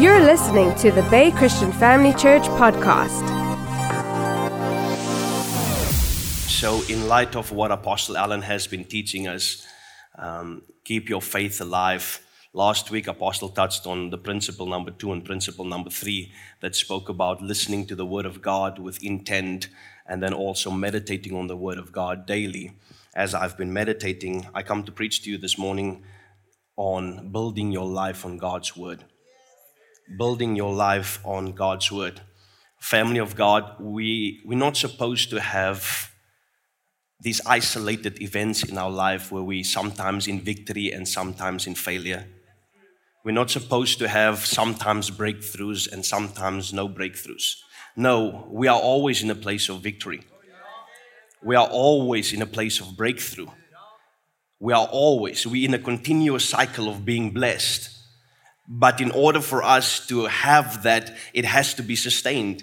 You're listening to the Bay Christian Family Church podcast. So, in light of what Apostle Allen has been teaching us, um, keep your faith alive. Last week, Apostle touched on the principle number two and principle number three that spoke about listening to the Word of God with intent and then also meditating on the Word of God daily. As I've been meditating, I come to preach to you this morning on building your life on God's Word. Building your life on God's Word. Family of God, we, we're not supposed to have these isolated events in our life where we sometimes in victory and sometimes in failure. We're not supposed to have sometimes breakthroughs and sometimes no breakthroughs. No, we are always in a place of victory. We are always in a place of breakthrough. We are always, we're in a continuous cycle of being blessed. But in order for us to have that, it has to be sustained.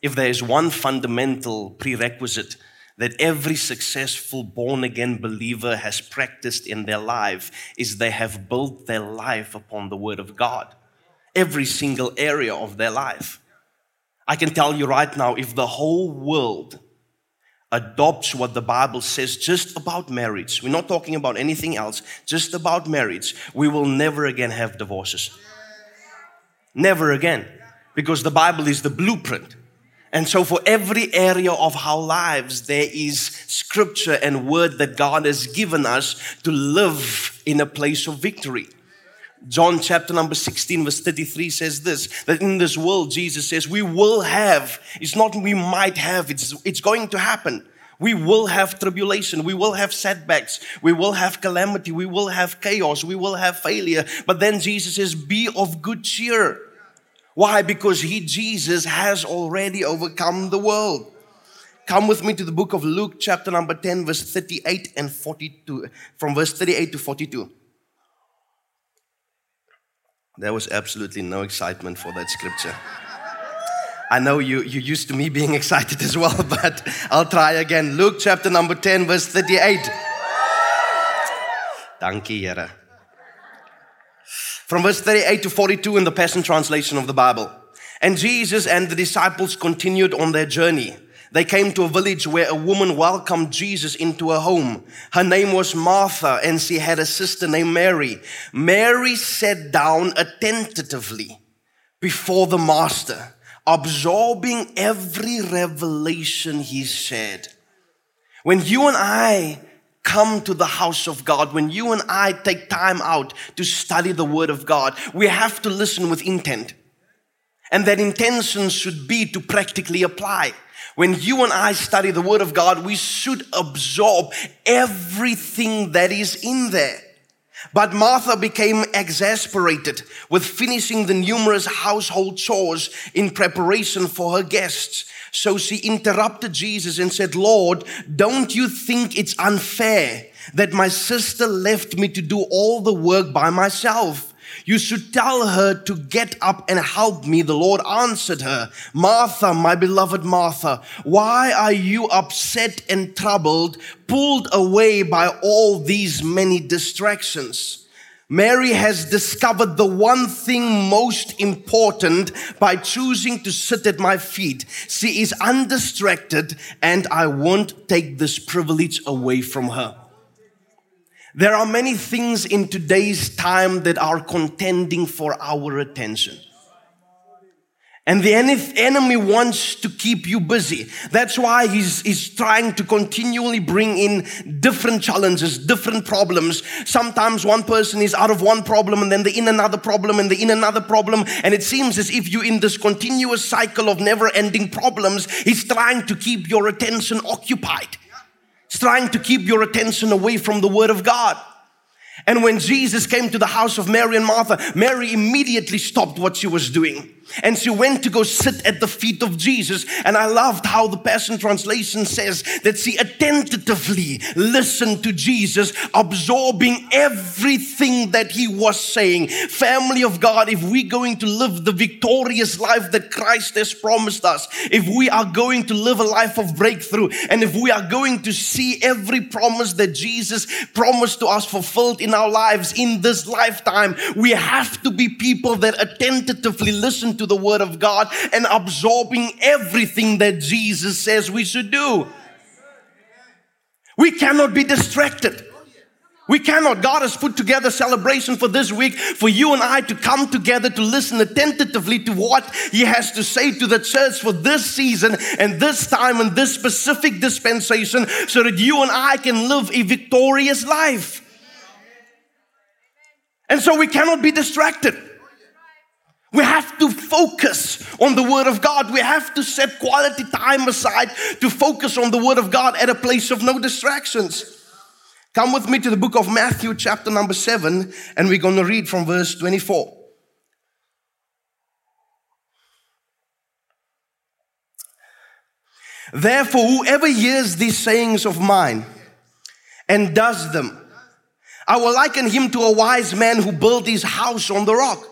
If there is one fundamental prerequisite that every successful born again believer has practiced in their life is they have built their life upon the Word of God. Every single area of their life. I can tell you right now if the whole world adopts what the Bible says just about marriage, we're not talking about anything else, just about marriage, we will never again have divorces. Never again. Because the Bible is the blueprint. And so, for every area of our lives, there is scripture and word that God has given us to live in a place of victory. John chapter number 16, verse 33 says this that in this world, Jesus says, we will have, it's not we might have, it's, it's going to happen. We will have tribulation, we will have setbacks, we will have calamity, we will have chaos, we will have failure. But then Jesus says, be of good cheer. Why? Because he, Jesus, has already overcome the world. Come with me to the book of Luke, chapter number 10, verse 38 and 42. From verse 38 to 42. There was absolutely no excitement for that scripture. I know you, you're used to me being excited as well, but I'll try again. Luke chapter number 10, verse 38. Dankie, Here. From verse 38 to 42 in the Passion Translation of the Bible. And Jesus and the disciples continued on their journey. They came to a village where a woman welcomed Jesus into her home. Her name was Martha, and she had a sister named Mary. Mary sat down attentively before the Master, absorbing every revelation he shared. When you and I come to the house of God, when you and I take time out to study the Word of God, we have to listen with intent. And that intention should be to practically apply. When you and I study the Word of God, we should absorb everything that is in there. But Martha became exasperated with finishing the numerous household chores in preparation for her guests. So she interrupted Jesus and said, Lord, don't you think it's unfair that my sister left me to do all the work by myself? You should tell her to get up and help me. The Lord answered her, Martha, my beloved Martha, why are you upset and troubled, pulled away by all these many distractions? Mary has discovered the one thing most important by choosing to sit at my feet. She is undistracted, and I won't take this privilege away from her. There are many things in today's time that are contending for our attention. And the enemy wants to keep you busy. That's why he's, he's trying to continually bring in different challenges, different problems. Sometimes one person is out of one problem and then they're in another problem and they're in another problem. And it seems as if you're in this continuous cycle of never ending problems. He's trying to keep your attention occupied. Trying to keep your attention away from the Word of God. And when Jesus came to the house of Mary and Martha, Mary immediately stopped what she was doing. And she went to go sit at the feet of Jesus. And I loved how the Passion Translation says that she attentively listened to Jesus, absorbing everything that he was saying. Family of God, if we're going to live the victorious life that Christ has promised us, if we are going to live a life of breakthrough, and if we are going to see every promise that Jesus promised to us fulfilled in our lives in this lifetime, we have to be people that attentively listen to the Word of God and absorbing everything that Jesus says we should do. We cannot be distracted. We cannot. God has put together celebration for this week for you and I to come together to listen attentively to what He has to say to the church for this season and this time and this specific dispensation so that you and I can live a victorious life. And so we cannot be distracted. We have to focus on the Word of God. We have to set quality time aside to focus on the Word of God at a place of no distractions. Come with me to the book of Matthew, chapter number 7, and we're going to read from verse 24. Therefore, whoever hears these sayings of mine and does them, I will liken him to a wise man who built his house on the rock.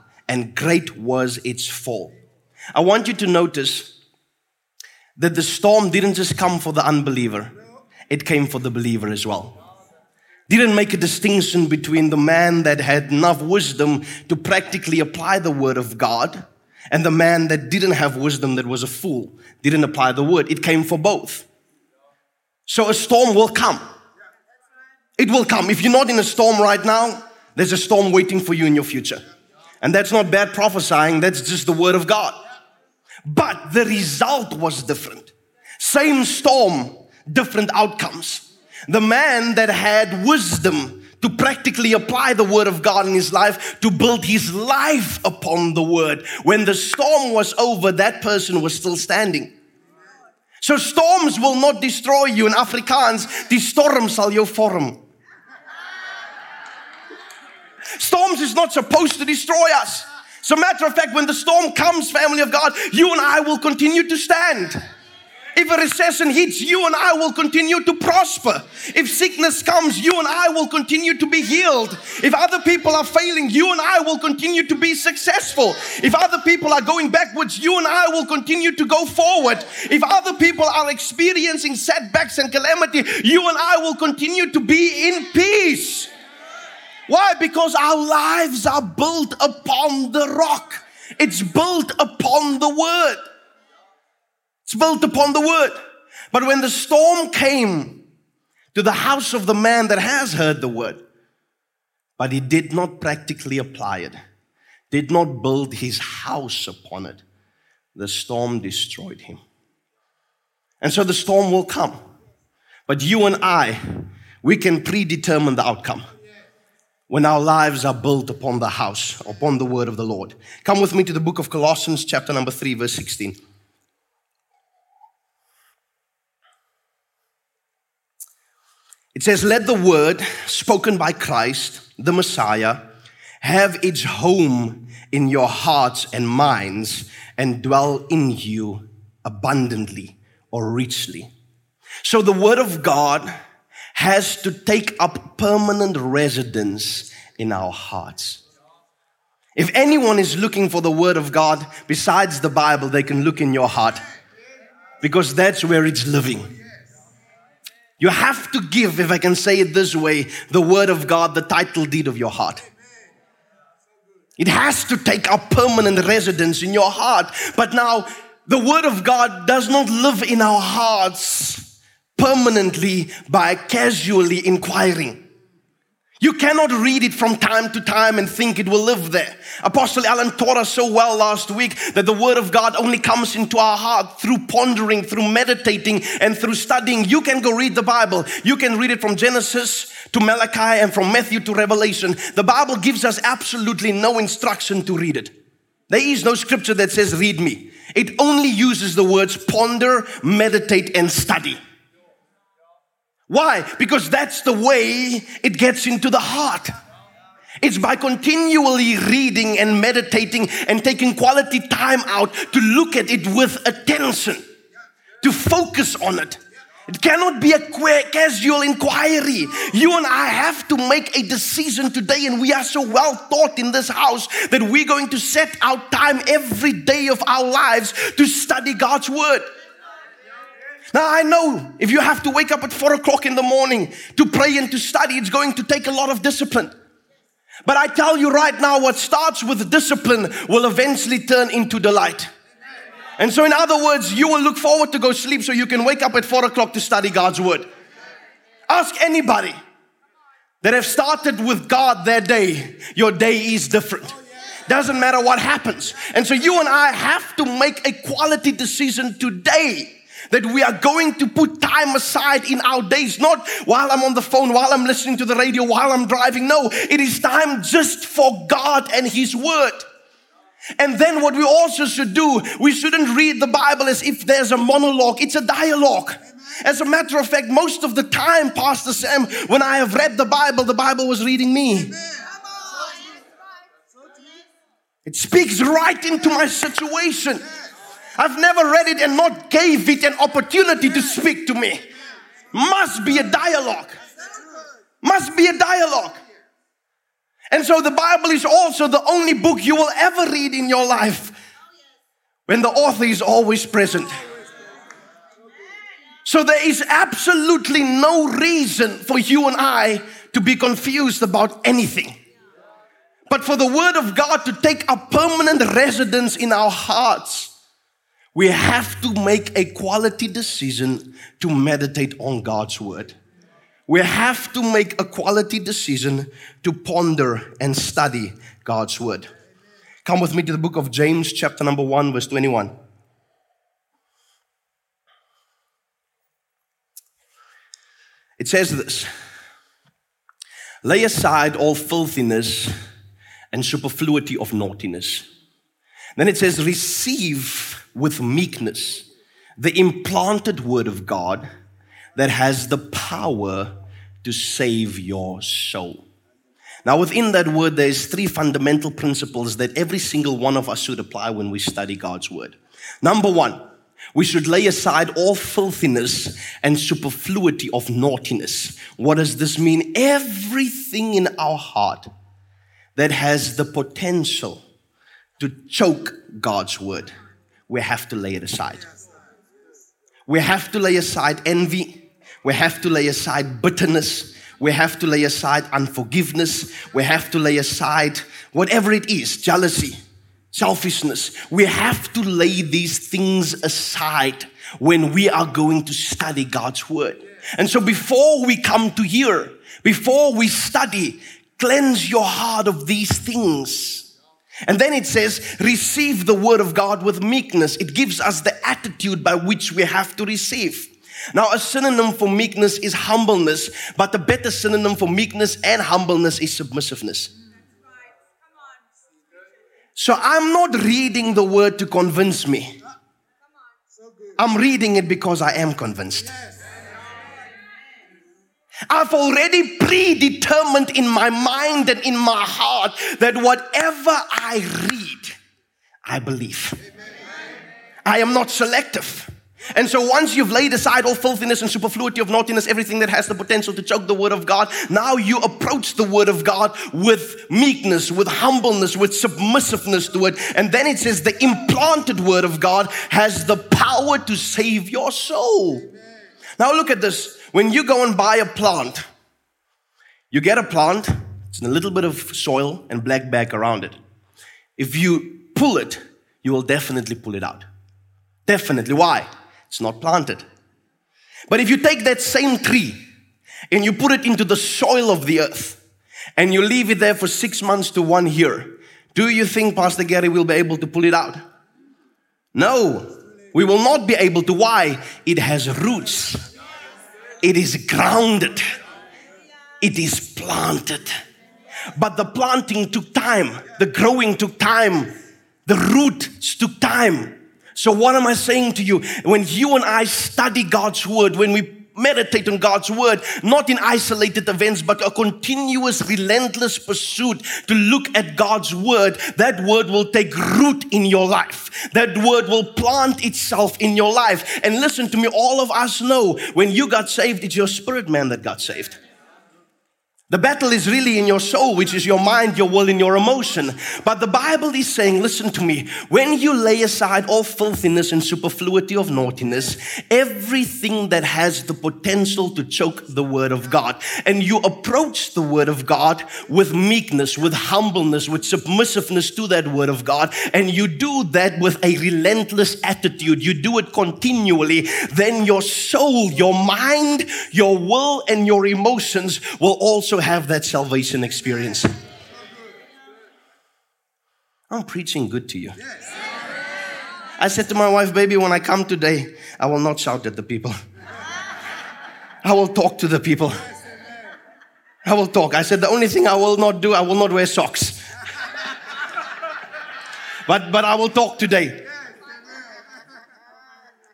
and great was its fall. I want you to notice that the storm didn't just come for the unbeliever, it came for the believer as well. Didn't make a distinction between the man that had enough wisdom to practically apply the word of God and the man that didn't have wisdom that was a fool, didn't apply the word. It came for both. So a storm will come. It will come. If you're not in a storm right now, there's a storm waiting for you in your future. And that's not bad prophesying, that's just the word of God. But the result was different. Same storm, different outcomes. The man that had wisdom to practically apply the word of God in his life, to build his life upon the word. When the storm was over, that person was still standing. So storms will not destroy you. In Afrikaans, die storm sal jou vorm. Storms is not supposed to destroy us. As a matter of fact, when the storm comes, family of God, you and I will continue to stand. If a recession hits, you and I will continue to prosper. If sickness comes, you and I will continue to be healed. If other people are failing, you and I will continue to be successful. If other people are going backwards, you and I will continue to go forward. If other people are experiencing setbacks and calamity, you and I will continue to be in peace. Why? Because our lives are built upon the rock. It's built upon the word. It's built upon the word. But when the storm came to the house of the man that has heard the word, but he did not practically apply it, did not build his house upon it, the storm destroyed him. And so the storm will come. But you and I, we can predetermine the outcome when our lives are built upon the house, upon the word of the Lord. Come with me to the book of Colossians, chapter number 3, verse 16. It says, Let the word spoken by Christ, the Messiah, have its home in your hearts and minds and dwell in you abundantly or richly. So the word of God has to take up permanent residence in our hearts. If anyone is looking for the Word of God besides the Bible, they can look in your heart because that's where it's living. You have to give, if I can say it this way, the Word of God, the title deed of your heart. It has to take up permanent residence in your heart. But now, the Word of God does not live in our hearts permanently by casually inquiring. You cannot read it from time to time and think it will live there. Apostle Alan taught us so well last week that the Word of God only comes into our heart through pondering, through meditating, and through studying. You can go read the Bible. You can read it from Genesis to Malachi and from Matthew to Revelation. The Bible gives us absolutely no instruction to read it. There is no scripture that says, read me. It only uses the words ponder, meditate, and study. Why? Because that's the way it gets into the heart. It's by continually reading and meditating and taking quality time out to look at it with attention, to focus on it. It cannot be a casual inquiry. You and I have to make a decision today, and we are so well taught in this house that we're going to set out time every day of our lives to study God's Word. Now, I know if you have to wake up at four o'clock in the morning to pray and to study, it's going to take a lot of discipline. But I tell you right now, what starts with discipline will eventually turn into delight. And so, in other words, you will look forward to go sleep so you can wake up at four o'clock to study God's word. Ask anybody that have started with God their day, your day is different. Doesn't matter what happens. And so, you and I have to make a quality decision today that we are going to put time aside in our days, not while I'm on the phone, while I'm listening to the radio, while I'm driving. No, it is time just for God and His Word. And then what we also should do, we shouldn't read the Bible as if there's a monologue, it's a dialogue. As a matter of fact, most of the time, Pastor Sam, when I have read the Bible, the Bible was reading me. It speaks right into my situation. I've never read it and not gave it an opportunity to speak to me. Must be a dialogue. Must be a dialogue. And so the Bible is also the only book you will ever read in your life when the author is always present. So there is absolutely no reason for you and I to be confused about anything. But for the Word of God to take a permanent residence in our hearts we have to make a quality decision to meditate on God's word. We have to make a quality decision to ponder and study God's word. Come with me to the book of James, chapter number 1, verse 21. It says this Lay aside all filthiness and superfluity of naughtiness. Then it says, Receive with meekness the implanted word of God that has the power to save your soul. Now, within that word, there's three fundamental principles that every single one of us should apply when we study God's word. Number one, we should lay aside all filthiness and superfluity of naughtiness. What does this mean? Everything in our heart that has the potential to choke God's word we have to lay it aside. We have to lay aside envy. We have to lay aside bitterness. We have to lay aside unforgiveness. We have to lay aside whatever it is jealousy, selfishness. We have to lay these things aside when we are going to study God's word. And so before we come to here, before we study, cleanse your heart of these things and then it says, receive the word of God with meekness. It gives us the attitude by which we have to receive. Now, a synonym for meekness is humbleness, but the better synonym for meekness and humbleness is submissiveness. So I'm not reading the word to convince me. I'm reading it because I am convinced. I've already predetermined in my mind and in my heart that whatever I read, I believe. I am not selective. And so once you've laid aside all filthiness and superfluity of naughtiness, everything that has the potential to choke the word of God, now you approach the word of God with meekness, with humbleness, with submissiveness to it. And then it says the implanted word of God has the power to save your soul. Now look at this. When you go and buy a plant, you get a plant, it's in a little bit of soil and black bag around it. If you pull it, you will definitely pull it out. Definitely. Why? It's not planted. But if you take that same tree and you put it into the soil of the earth, and you leave it there for six months to one year, do you think Pastor Gary will be able to pull it out? No, we will not be able to. Why? It has roots, it is grounded, it is planted. But the planting took time, the growing took time, the roots took time. So, what am I saying to you? When you and I study God's word, when we meditate on God's word, not in isolated events, but a continuous, relentless pursuit to look at God's word, that word will take root in your life. That word will plant itself in your life. And listen to me, all of us know when you got saved, it's your spirit man that got saved. The battle is really in your soul, which is your mind, your will, and your emotion. But the Bible is saying, listen to me, when you lay aside all filthiness and superfluity of naughtiness, everything that has the potential to choke the word of God, and you approach the word of God with meekness, with humbleness, with submissiveness to that word of God, and you do that with a relentless attitude, you do it continually, then your soul, your mind, your will, and your emotions will also have that salvation experience. I'm preaching good to you. I said to my wife, baby, when I come today, I will not shout at the people. I will talk to the people. I will talk. I said, the only thing I will not do, I will not wear socks. but, but I will talk today.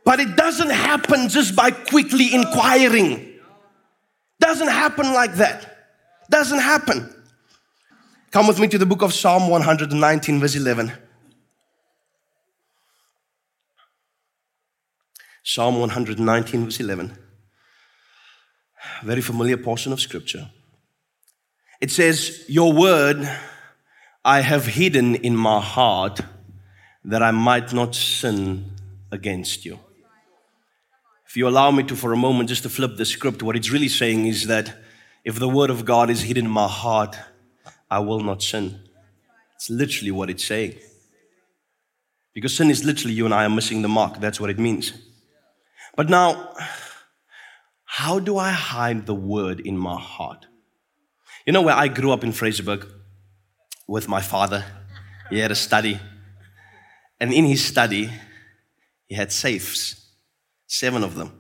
But it doesn't happen just by quickly inquiring. Doesn't happen like that. Doesn't happen. Come with me to the book of Psalm 119, verse 11. Psalm 119, verse 11. Very familiar portion of scripture. It says, Your word I have hidden in my heart that I might not sin against you. If you allow me to, for a moment, just to flip the script, what it's really saying is that if the word of God is hidden in my heart, I will not sin. It's literally what it's saying. Because sin is literally you and I are missing the mark. That's what it means. But now, how do I hide the word in my heart? You know, where I grew up in Fraserburg with my father, he had a study. And in his study, he had safes, seven of them.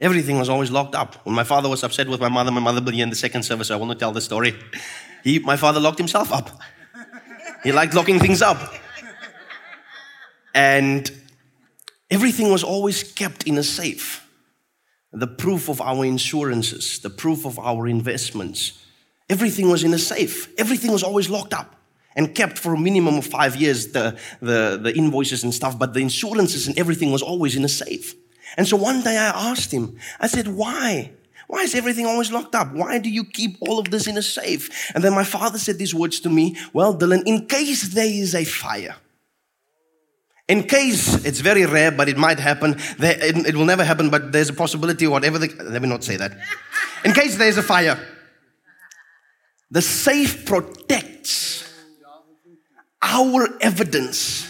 Everything was always locked up. When my father was upset with my mother, my mother will be in the second service. I will not tell the story. He, my father locked himself up. He liked locking things up. And everything was always kept in a safe. The proof of our insurances, the proof of our investments, everything was in a safe. Everything was always locked up and kept for a minimum of five years, the, the, the invoices and stuff, but the insurances and everything was always in a safe. And so one day I asked him, I said, why? Why is everything always locked up? Why do you keep all of this in a safe? And then my father said these words to me Well, Dylan, in case there is a fire, in case it's very rare, but it might happen, it, will never happen, but there's a possibility, whatever. The, let me not say that. In case there's a fire, the safe protects our evidence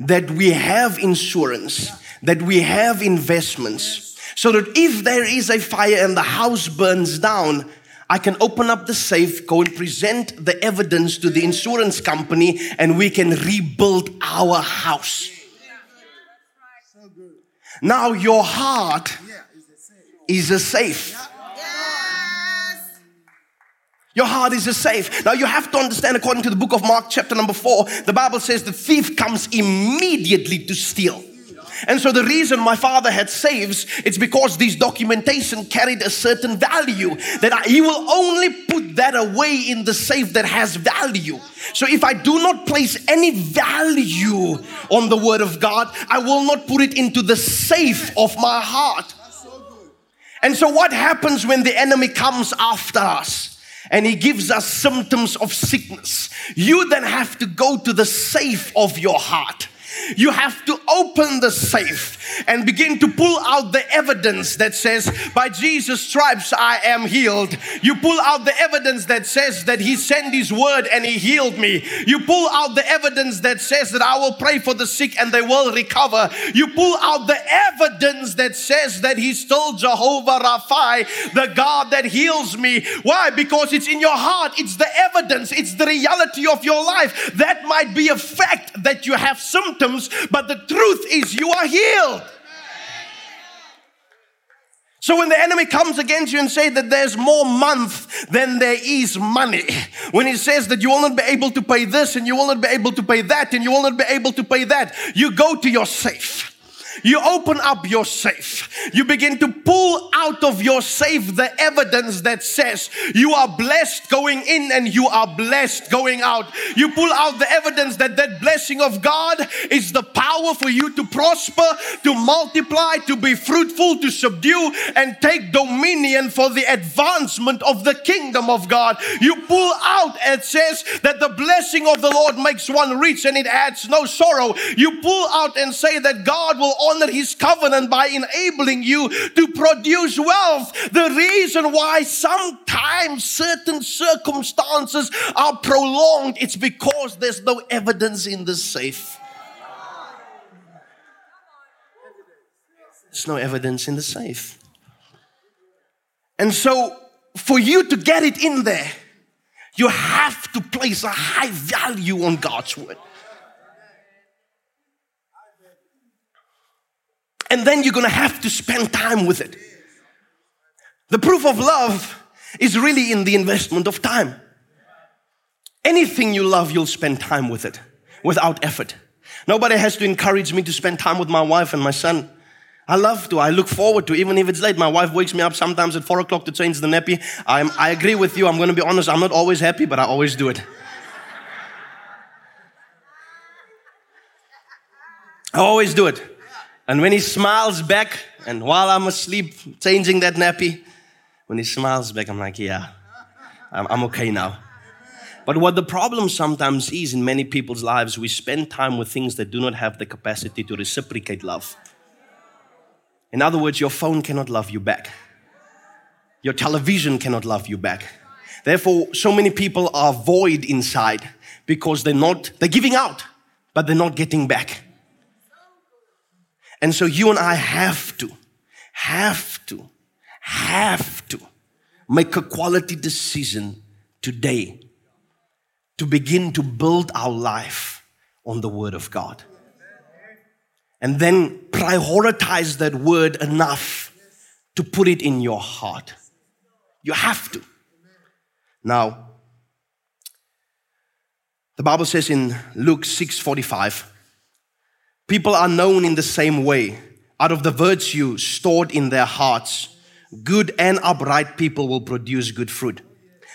that we have insurance that we have investments so that if there is a fire and the house burns down, I can open up the safe, go and present the evidence to the insurance company, and we can rebuild our house. Now, your heart is a safe. Your heart is a safe. Now you have to understand, according to the book of Mark, chapter number four, the Bible says the thief comes immediately to steal. And so the reason my father had saves, it's because this documentation carried a certain value that he will only put that away in the safe that has value. So if I do not place any value on the word of God, I will not put it into the safe of my heart. And so what happens when the enemy comes after us? and he gives us symptoms of sickness. You then have to go to the safe of your heart you have to open the safe and begin to pull out the evidence that says, by Jesus' stripes I am healed. You pull out the evidence that says that He sent His word and He healed me. You pull out the evidence that says that I will pray for the sick and they will recover. You pull out the evidence that says that He's still Jehovah Rapha, the God that heals me. Why? Because it's in your heart, it's the evidence, it's the reality of your life. That might be a fact that you have symptoms, but the truth is you are healed. So when the enemy comes against you and say that there's more month than there is money, when he says that you will not be able to pay this and you will not be able to pay that and you will not be able to pay that, you go to your safe. You open up your safe. You begin to pull out of your safe the evidence that says you are blessed going in and you are blessed going out. You pull out the evidence that that blessing of God is the power for you to prosper, to multiply, to be fruitful, to subdue and take dominion for the advancement of the kingdom of God. You pull out and says that the blessing of the Lord makes one rich and it adds no sorrow. You pull out and say that God will honor his covenant by enabling you to produce wealth. The reason why sometimes certain circumstances are prolonged, it's because there's no evidence in the safe. There's no evidence in the safe. And so, for you to get it in there, you have to place a high value on God's word. And then you're to have to spend time with it. The proof of love is really in the investment of time. Anything you love, you'll spend time with it without effort. Nobody has to encourage me to spend time with my wife and my son. I love to. I look forward to, even if it's late. My wife wakes me up sometimes at four o'clock to change the nappy. I'm, I agree with you. I'm going to be honest. I'm not always happy, but I always do it. I always do it. And when he smiles back, and while I'm asleep changing that nappy, when he smiles back, I'm like, yeah, I'm, I'm okay now. But what the problem sometimes is in many people's lives, we spend time with things that do not have the capacity to reciprocate love. In other words, your phone cannot love you back. Your television cannot love you back. Therefore, so many people are void inside because they're not, they're giving out, but they're not getting back. And so you and I have to, have to, have to make a quality decision today to begin to build our life on the Word of God. And then prioritize that Word enough to put it in your heart. You have to. Now, the Bible says in Luke 6 45, People are known in the same way. Out of the virtue stored in their hearts, good and upright people will produce good fruit.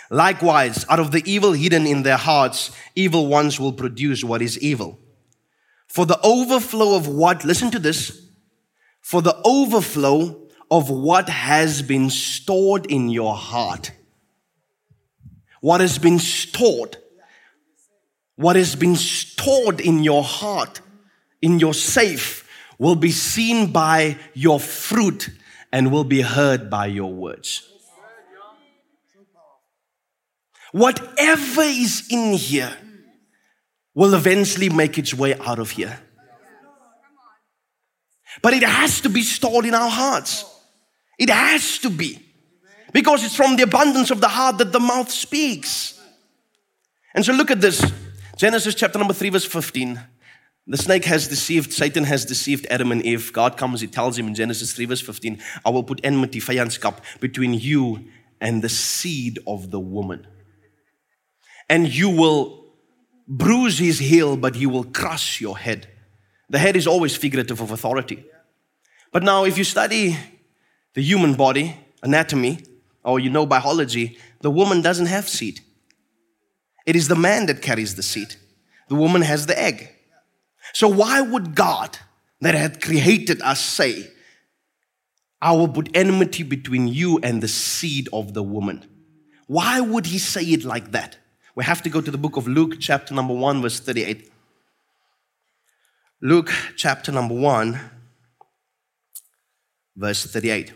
Likewise, out of the evil hidden in their hearts, evil ones will produce what is evil. For the overflow of what, listen to this, for the overflow of what has been stored in your heart. What has been stored, what has been stored in your heart in your safe will be seen by your fruit and will be heard by your words. Whatever is in here will eventually make its way out of here. But it has to be stored in our hearts. It has to be. Because it's from the abundance of the heart that the mouth speaks. And so look at this Genesis chapter number 3, verse 15. The snake has deceived, Satan has deceived Adam and Eve. God comes, he tells him in Genesis 3, verse 15, I will put enmity, vyandskap, between you and the seed of the woman. And you will bruise his heel, but he will crush your head. The head is always figurative of authority. But now, if you study the human body, anatomy, or you know biology, the woman doesn't have seed. It is the man that carries the seed. The woman has the egg. So, why would God, that had created us, say, I will put enmity between you and the seed of the woman? Why would he say it like that? We have to go to the book of Luke, chapter number 1, verse 38. Luke chapter number 1, verse 38.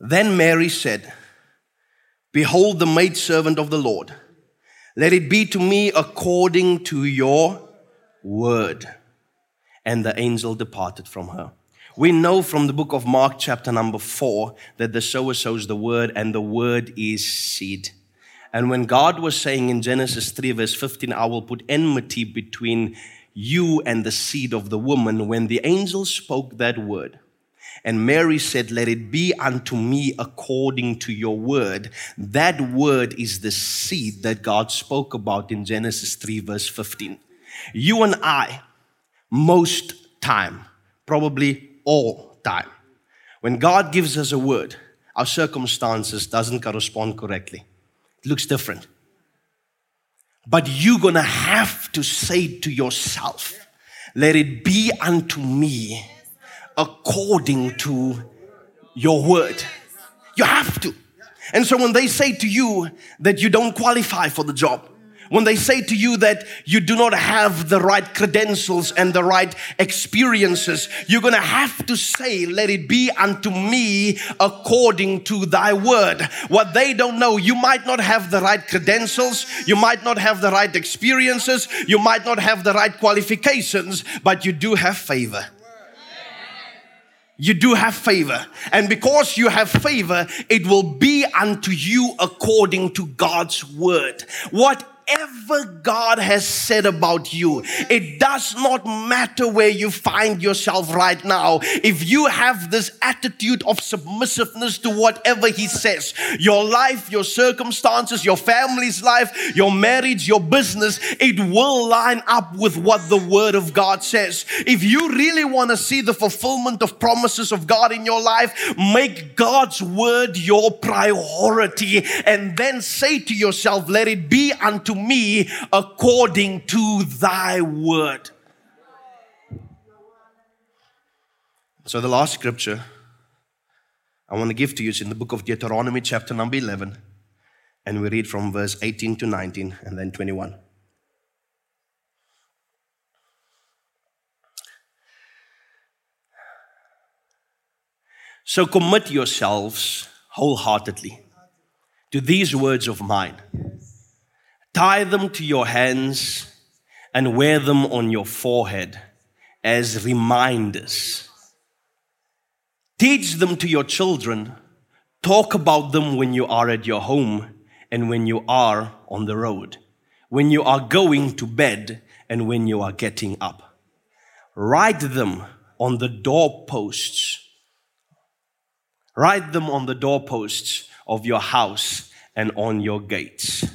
Then Mary said, Behold the maidservant of the Lord. Let it be to me according to your word. And the angel departed from her. We know from the book of Mark, chapter number four, that the sower sows the word, and the word is seed. And when God was saying in Genesis 3, verse 15, I will put enmity between you and the seed of the woman, when the angel spoke that word, and Mary said, Let it be unto me according to your word. That word is the seed that God spoke about in Genesis 3, verse 15. You and I, most time, probably all time, when God gives us a word, our circumstances doesn't correspond correctly. It looks different. But you're gonna have to say to yourself, let it be unto me according to your word. You have to. And so when they say to you that you don't qualify for the job, when they say to you that you do not have the right credentials and the right experiences, you're going to have to say, Let it be unto me according to thy word. What they don't know, you might not have the right credentials, you might not have the right experiences, you might not have the right qualifications, but you do have favor you do have favor. And because you have favor, it will be unto you according to God's word. What whatever God has said about you, it does not matter where you find yourself right now. If you have this attitude of submissiveness to whatever He says, your life, your circumstances, your family's life, your marriage, your business, it will line up with what the Word of God says. If you really want to see the fulfillment of promises of God in your life, make God's Word your priority and then say to yourself, Let it be unto me according to thy word. So, the last scripture I want to give to you is in the book of Deuteronomy, chapter number 11. And we read from verse 18 to 19 and then 21. So commit yourselves wholeheartedly to these words of mine Tie them to your hands and wear them on your forehead as reminders. Teach them to your children. Talk about them when you are at your home and when you are on the road, when you are going to bed and when you are getting up. Write them on the doorposts. Write them on the doorposts of your house and on your gates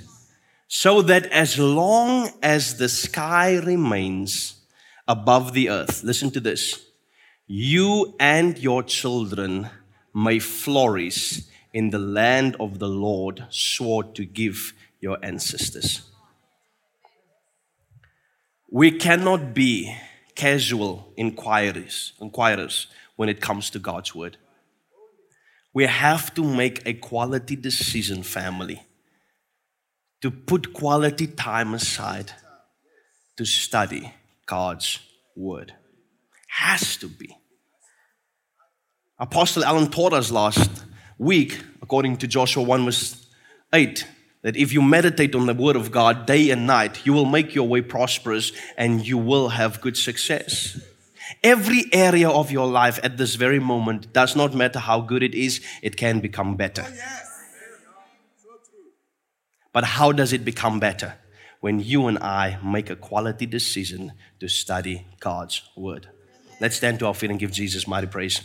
so that as long as the sky remains above the earth, listen to this, you and your children may flourish in the land of the Lord swore to give your ancestors. We cannot be casual inquirers, inquirers when it comes to God's word. We have to make a quality decision, family to put quality time aside to study God's word. Has to be. Apostle Alan taught us last week, according to Joshua 1 verse 8, that if you meditate on the word of God day and night, you will make your way prosperous and you will have good success. Every area of your life at this very moment does not matter how good it is, it can become better. Oh, But how does it become better? When you and I make a quality decision to study God's Word. Let's stand to our feet and give Jesus mighty praise.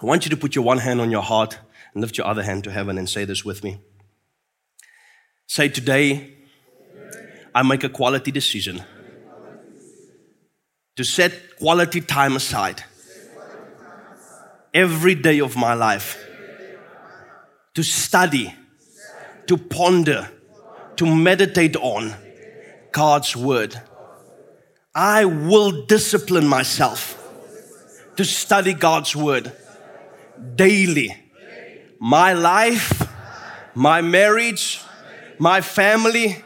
I want you to put your one hand on your heart and lift your other hand to heaven and say this with me. Say, Today, I make a quality decision to set quality time aside every day of my life to study, to ponder, to meditate on God's word. I will discipline myself to study God's word daily. My life, my marriage, my family,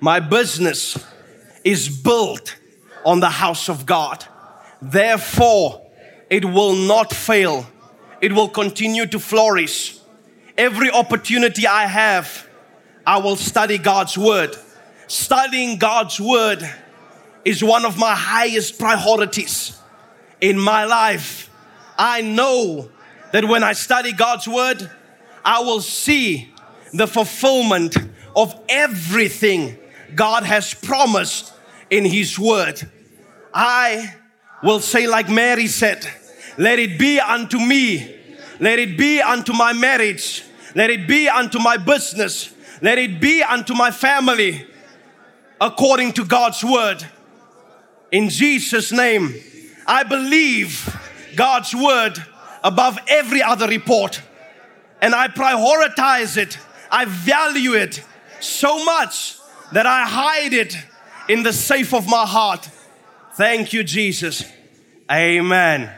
my business is built on the house of God. Therefore, it will not fail. It will continue to flourish. Every opportunity I have, I will study God's word. Studying God's word is one of my highest priorities in my life. I know that when I study God's word, I will see the fulfillment of everything God has promised in His word. I will say, like Mary said, let it be unto me, let it be unto my marriage, let it be unto my business, let it be unto my family, according to God's word. In Jesus' name, I believe God's word above every other report. And I prioritize it, I value it so much that I hide it in the safe of my heart. Thank you, Jesus. Amen.